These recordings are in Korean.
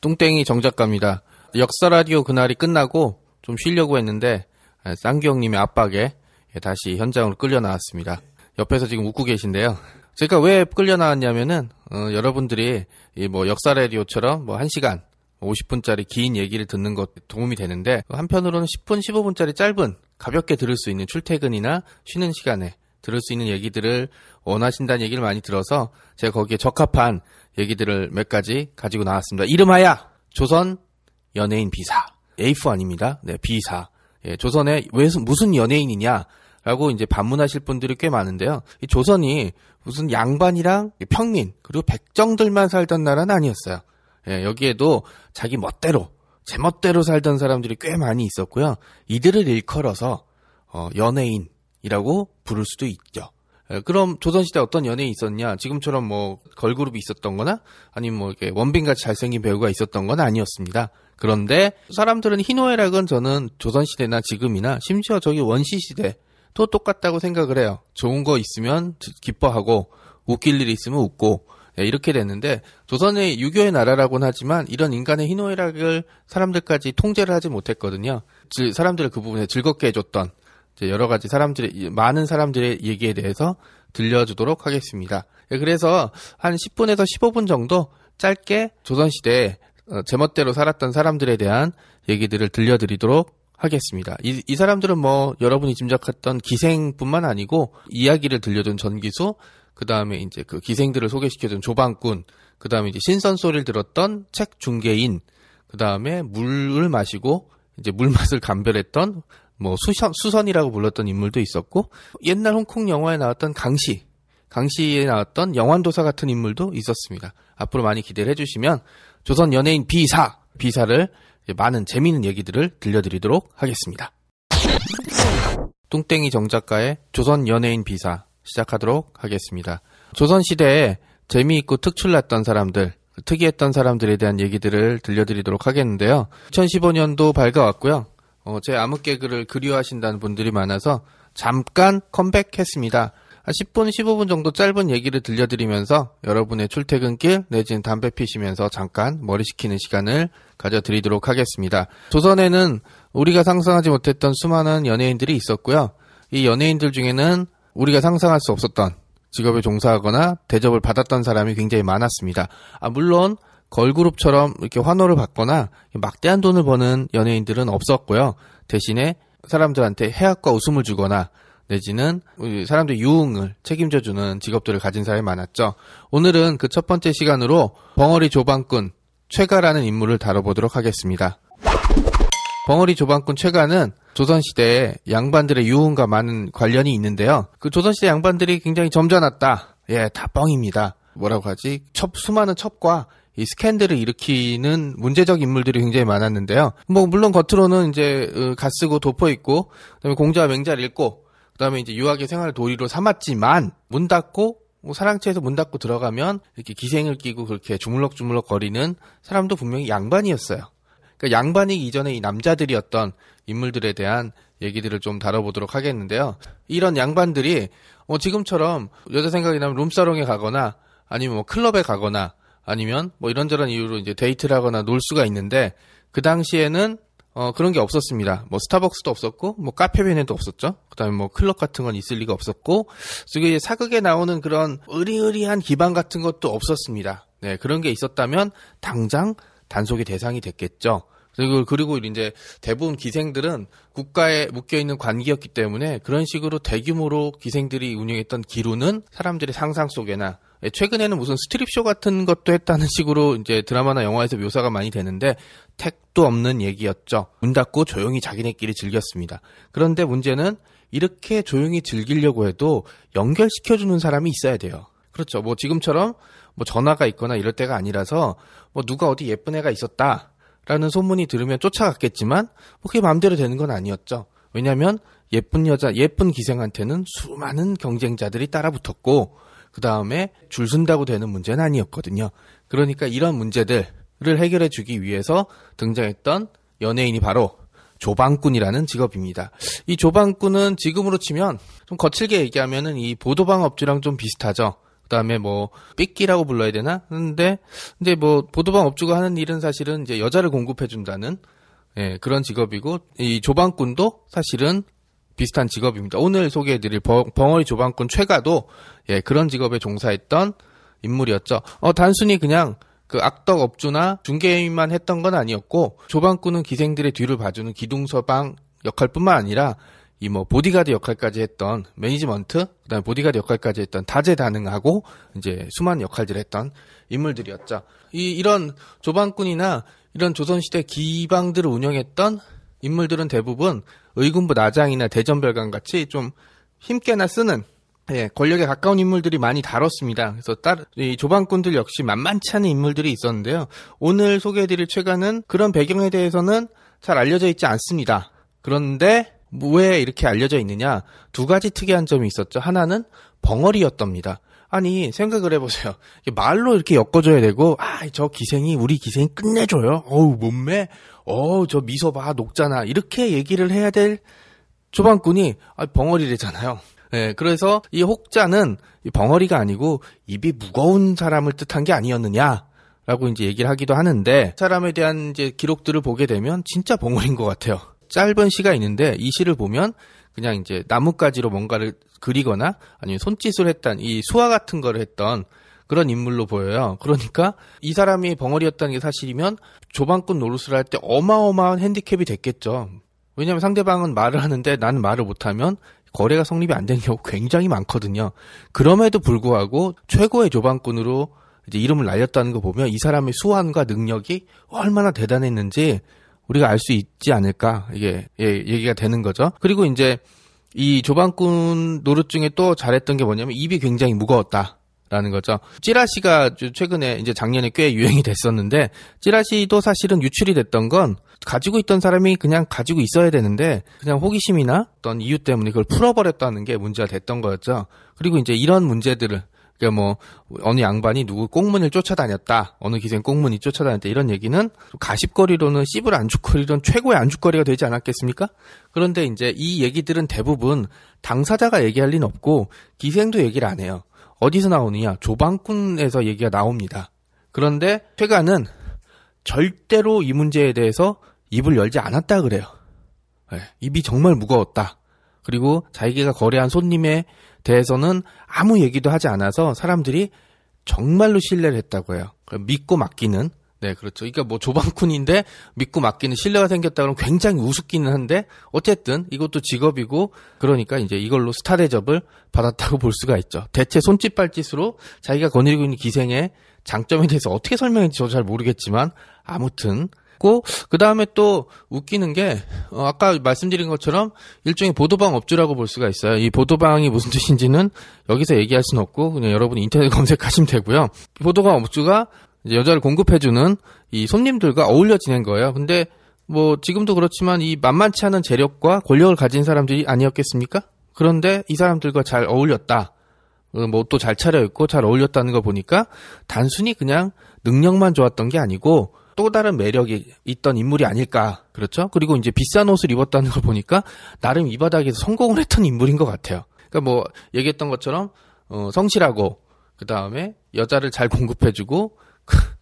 뚱땡이 정작가입니다. 역사 라디오 그날이 끝나고 좀 쉬려고 했는데 아, 쌍기 형님의 압박에 예, 다시 현장으로 끌려 나왔습니다. 옆에서 지금 웃고 계신데요. 제가 왜 끌려 나왔냐면은 어, 여러분들이 이뭐 역사 라디오처럼 뭐 1시간 50분짜리 긴 얘기를 듣는 것 도움이 되는데 한편으로는 10분 15분짜리 짧은 가볍게 들을 수 있는 출퇴근이나 쉬는 시간에 들을 수 있는 얘기들을 원하신다는 얘기를 많이 들어서 제가 거기에 적합한 얘기들을 몇 가지 가지고 나왔습니다. 이름하여 조선 연예인 비사. A4 아닙니다. 네, 비사. 예, 조선에 왜 무슨 연예인이냐 라고 이제 반문하실 분들이 꽤 많은데요. 이 조선이 무슨 양반이랑 평민 그리고 백정들만 살던 나라는 아니었어요. 예, 여기에도 자기 멋대로 제멋대로 살던 사람들이 꽤 많이 있었고요. 이들을 일컬어서 어, 연예인이라고 부를 수도 있죠. 예, 그럼 조선시대 어떤 연예인이 있었냐? 지금처럼 뭐 걸그룹이 있었던 거나 아니면 뭐 이렇게 원빈같이 잘생긴 배우가 있었던 건 아니었습니다. 그런데 사람들은 희노애락은 저는 조선시대나 지금이나 심지어 저기 원시시대 또 똑같다고 생각을 해요. 좋은 거 있으면 기뻐하고 웃길 일 있으면 웃고 예, 이렇게 됐는데 조선의 유교의 나라라고는 하지만 이런 인간의 희노애락을 사람들까지 통제를 하지 못했거든요. 즉, 사람들을 그 부분에 즐겁게 해줬던 여러 가지 사람들의 많은 사람들의 얘기에 대해서 들려주도록 하겠습니다. 예, 그래서 한 10분에서 15분 정도 짧게 조선시대에 어, 제멋대로 살았던 사람들에 대한 얘기들을 들려드리도록 하겠습니다. 이, 이 사람들은 뭐 여러분이 짐작했던 기생뿐만 아니고 이야기를 들려준 전기수, 그 다음에 이제 그 기생들을 소개시켜준 조방꾼, 그 다음에 이제 신선 소리를 들었던 책 중개인, 그 다음에 물을 마시고 이제 물 맛을 감별했던 뭐 수선, 수선이라고 불렀던 인물도 있었고 옛날 홍콩 영화에 나왔던 강시, 강시에 나왔던 영환도사 같은 인물도 있었습니다. 앞으로 많이 기대를 해주시면 조선 연예인 비사, 비사를 많은 재미있는 얘기들을 들려드리도록 하겠습니다. 뚱땡이 정작가의 조선 연예인 비사 시작하도록 하겠습니다. 조선 시대에 재미있고 특출났던 사람들, 특이했던 사람들에 대한 얘기들을 들려드리도록 하겠는데요. 2015년도 밝아왔고요. 어, 제 암흑 개그를 그리워하신다는 분들이 많아서 잠깐 컴백했습니다. 한 10분, 15분 정도 짧은 얘기를 들려드리면서 여러분의 출퇴근길 내지는 담배 피시면서 잠깐 머리 식히는 시간을 가져드리도록 하겠습니다. 조선에는 우리가 상상하지 못했던 수많은 연예인들이 있었고요. 이 연예인들 중에는 우리가 상상할 수 없었던 직업에 종사하거나 대접을 받았던 사람이 굉장히 많았습니다. 아, 물론 걸그룹처럼 이렇게 환호를 받거나 막대한 돈을 버는 연예인들은 없었고요. 대신에 사람들한테 해악과 웃음을 주거나 내지는 사람들 유흥을 책임져주는 직업들을 가진 사람이 많았죠. 오늘은 그 첫 번째 시간으로 벙어리 조방꾼 최가라는 인물을 다뤄보도록 하겠습니다. 벙어리 조방꾼 최가는 조선시대에 양반들의 유흥과 많은 관련이 있는데요. 그 조선시대 양반들이 굉장히 점잖았다. 예, 다 뻥입니다. 뭐라고 하지? 첩, 수많은 첩과 이 스캔들을 일으키는 문제적 인물들이 굉장히 많았는데요. 뭐 물론 겉으로는 이제 어, 갓쓰고 덮어 있고 그다음에 공자와 맹자를 읽고 그다음에 이제 유학의 생활을 도리로 삼았지만 문 닫고 뭐 사랑채에서 문 닫고 들어가면 이렇게 기생을 끼고 그렇게 주물럭주물럭 거리는 사람도 분명히 양반이었어요. 그러니까 양반이기 이전에 이 남자들이었던 인물들에 대한 얘기들을 좀 다뤄보도록 하겠는데요. 이런 양반들이 뭐 지금처럼 여자 생각이 나면 룸사롱에 가거나 아니면 뭐 클럽에 가거나 아니면 뭐 이런저런 이유로 이제 데이트를 하거나 놀 수가 있는데 그 당시에는 어, 그런 게 없었습니다. 뭐 스타벅스도 없었고, 뭐 카페베네도 없었죠. 그다음에 뭐 클럽 같은 건 있을 리가 없었고, 그리고 사극에 나오는 그런 의리의리한 기반 같은 것도 없었습니다. 네, 그런 게 있었다면 당장 단속의 대상이 됐겠죠. 그리고 그리고 이제 대부분 기생들은 국가에 묶여 있는 관기였기 때문에 그런 식으로 대규모로 기생들이 운영했던 기루는 사람들의 상상 속에나 예, 최근에는 무슨 스트립쇼 같은 것도 했다는 식으로 이제 드라마나 영화에서 묘사가 많이 되는데 택도 없는 얘기였죠. 문 닫고 조용히 자기네끼리 즐겼습니다. 그런데 문제는 이렇게 조용히 즐기려고 해도 연결시켜주는 사람이 있어야 돼요. 그렇죠. 뭐 지금처럼 뭐 전화가 있거나 이럴 때가 아니라서 뭐 누가 어디 예쁜 애가 있었다. 라는 소문이 들으면 쫓아갔겠지만 뭐 그게 마음대로 되는 건 아니었죠. 왜냐하면 예쁜 여자, 예쁜 기생한테는 수많은 경쟁자들이 따라붙었고 그 다음에 줄 쓴다고 되는 문제는 아니었거든요. 그러니까 이런 문제들을 해결해 주기 위해서 등장했던 연예인이 바로 조방꾼이라는 직업입니다. 이 조방꾼은 지금으로 치면 좀 거칠게 얘기하면은 이 보도방 업주랑 좀 비슷하죠. 그다음에 뭐 삐끼라고 불러야 되나? 근데 근데 뭐 보도방 업주가 하는 일은 사실은 이제 여자를 공급해 준다는 예, 그런 직업이고 이 조방꾼도 사실은 비슷한 직업입니다. 오늘 소개해드릴 벙어리 조방꾼 최가도 예, 그런 직업에 종사했던 인물이었죠. 어, 단순히 그냥 그 악덕 업주나 중개인만 했던 건 아니었고 조방꾼은 기생들의 뒤를 봐주는 기둥서방 역할뿐만 아니라 이 뭐 보디가드 역할까지 했던 매니지먼트 그다음에 보디가드 역할까지 했던 다재다능하고 이제 수많은 역할들을 했던 인물들이었죠. 이 이런 조방꾼이나 이런 조선시대 기방들을 운영했던 인물들은 대부분 의군부 나장이나 대전별관 같이 좀 힘께나 쓰는 예, 권력에 가까운 인물들이 많이 다뤘습니다. 그래서 따, 이 조방꾼들 역시 만만치 않은 인물들이 있었는데요. 오늘 소개해드릴 최가는 그런 배경에 대해서는 잘 알려져 있지 않습니다. 그런데 왜 이렇게 알려져 있느냐? 두 가지 특이한 점이 있었죠. 하나는 벙어리였답니다. 아니 생각을 해보세요. 말로 이렇게 엮어줘야 되고 아 저 기생이 우리 기생이 끝내줘요. 어우 몸매, 어우 저 미소 봐 녹잖아 이렇게 얘기를 해야 될 조방꾼이 아, 벙어리래잖아요. 예, 그래서 이 혹자는 벙어리가 아니고 입이 무거운 사람을 뜻한 게 아니었느냐. 라고 이제 얘기를 하기도 하는데 사람에 대한 이제 기록들을 보게 되면 진짜 벙어리인 것 같아요. 짧은 시가 있는데 이 시를 보면 그냥 이제 나뭇가지로 뭔가를 그리거나 아니면 손짓을 했던 이 수화 같은 거를 했던 그런 인물로 보여요. 그러니까 이 사람이 벙어리였다는 게 사실이면 조방꾼 노릇을 할 때 어마어마한 핸디캡이 됐겠죠. 왜냐하면 상대방은 말을 하는데 나는 말을 못하면 거래가 성립이 안 되는 경우 굉장히 많거든요. 그럼에도 불구하고 최고의 조방꾼으로 이제 이름을 날렸다는 거 보면 이 사람의 수완과 능력이 얼마나 대단했는지 우리가 알 수 있지 않을까 이게 예, 얘기가 되는 거죠. 그리고 이제 이 조방꾼 노릇 중에 또 잘했던 게 뭐냐면 입이 굉장히 무거웠다. 라는 거죠. 찌라시가 최근에 이제 작년에 꽤 유행이 됐었는데 찌라시도 사실은 유출이 됐던 건 가지고 있던 사람이 그냥 가지고 있어야 되는데 그냥 호기심이나 어떤 이유 때문에 그걸 풀어버렸다는 게 문제가 됐던 거였죠. 그리고 이제 이런 문제들을 그러니까 뭐 어느 양반이 누구 꽁문을 쫓아다녔다, 어느 기생 꽁문이 쫓아다녔다 이런 얘기는 가십거리로는 씹을 안죽거리론 최고의 안죽거리가 되지 않았겠습니까? 그런데 이제 이 얘기들은 대부분 당사자가 얘기할 리는 없고 기생도 얘기를 안 해요. 어디서 나오느냐? 조방꾼에서 얘기가 나옵니다. 그런데 최가는 절대로 이 문제에 대해서 입을 열지 않았다 그래요. 네, 입이 정말 무거웠다. 그리고 자기가 거래한 손님에 대해서는 아무 얘기도 하지 않아서 사람들이 정말로 신뢰를 했다고 해요. 믿고 맡기는 네, 그렇죠. 그러니까 뭐 조방꾼인데 믿고 맡기는 신뢰가 생겼다 그러면 굉장히 우습기는 한데 어쨌든 이것도 직업이고 그러니까 이제 이걸로 스타 대접을 받았다고 볼 수가 있죠. 대체 손짓 발짓으로 자기가 거느리고 있는 기생의 장점에 대해서 어떻게 설명했는지 저도 잘 모르겠지만 아무튼 그 다음에 또 웃기는 게 어, 아까 말씀드린 것처럼 일종의 보도방 업주라고 볼 수가 있어요. 이 보도방이 무슨 뜻인지는 여기서 얘기할 수는 없고 그냥 여러분 인터넷 검색하시면 되고요. 보도방 업주가 여자를 공급해주는 이 손님들과 어울려 지낸 거예요. 근데 뭐 지금도 그렇지만 이 만만치 않은 재력과 권력을 가진 사람들이 아니었겠습니까? 그런데 이 사람들과 잘 어울렸다. 어, 뭐또 잘 차려입고 잘 어울렸다는 거 보니까 단순히 그냥 능력만 좋았던 게 아니고 또 다른 매력이 있던 인물이 아닐까. 그렇죠? 그리고 이제 비싼 옷을 입었다는 걸 보니까 나름 이 바닥에서 성공을 했던 인물인 것 같아요. 그러니까 뭐 얘기했던 것처럼 어, 성실하고 그 다음에 여자를 잘 공급해주고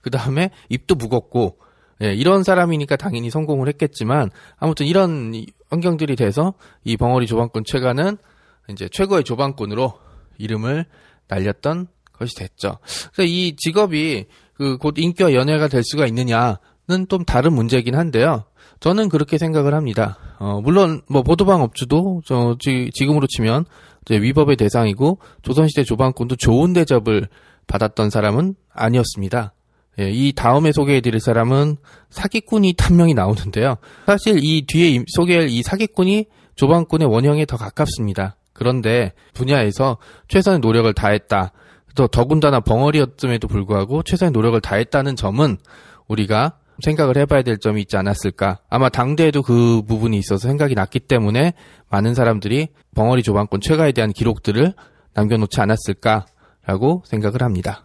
그 다음에 입도 무겁고 예, 이런 사람이니까 당연히 성공을 했겠지만 아무튼 이런 환경들이 돼서 이 벙어리 조방꾼 최가는 이제 최고의 조방꾼으로 이름을 날렸던 것이 됐죠. 그래서 이 직업이 그 곧 인기와 연애가 될 수가 있느냐는 좀 다른 문제이긴 한데요. 저는 그렇게 생각을 합니다. 어, 물론 뭐 보도방 업주도 저 지, 금으로 치면 위법의 대상이고 조선시대 조방꾼도 좋은 대접을 받았던 사람은 아니었습니다. 예, 이 다음에 소개해드릴 사람은 사기꾼이 한 명이 나오는데요. 사실 이 뒤에 소개할 이 사기꾼이 조방꾼의 원형에 더 가깝습니다. 그런데 분야에서 최선의 노력을 다했다. 또 더군다나 벙어리였음에도 불구하고 최선의 노력을 다했다는 점은 우리가 생각을 해봐야 될 점이 있지 않았을까. 아마 당대에도 그 부분이 있어서 생각이 났기 때문에 많은 사람들이 벙어리 조방권 최가에 대한 기록들을 남겨놓지 않았을까라고 생각을 합니다.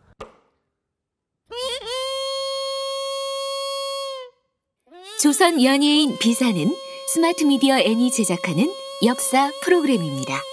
조선 연예인 비사는 스마트 미디어 N이 제작하는 역사 프로그램입니다.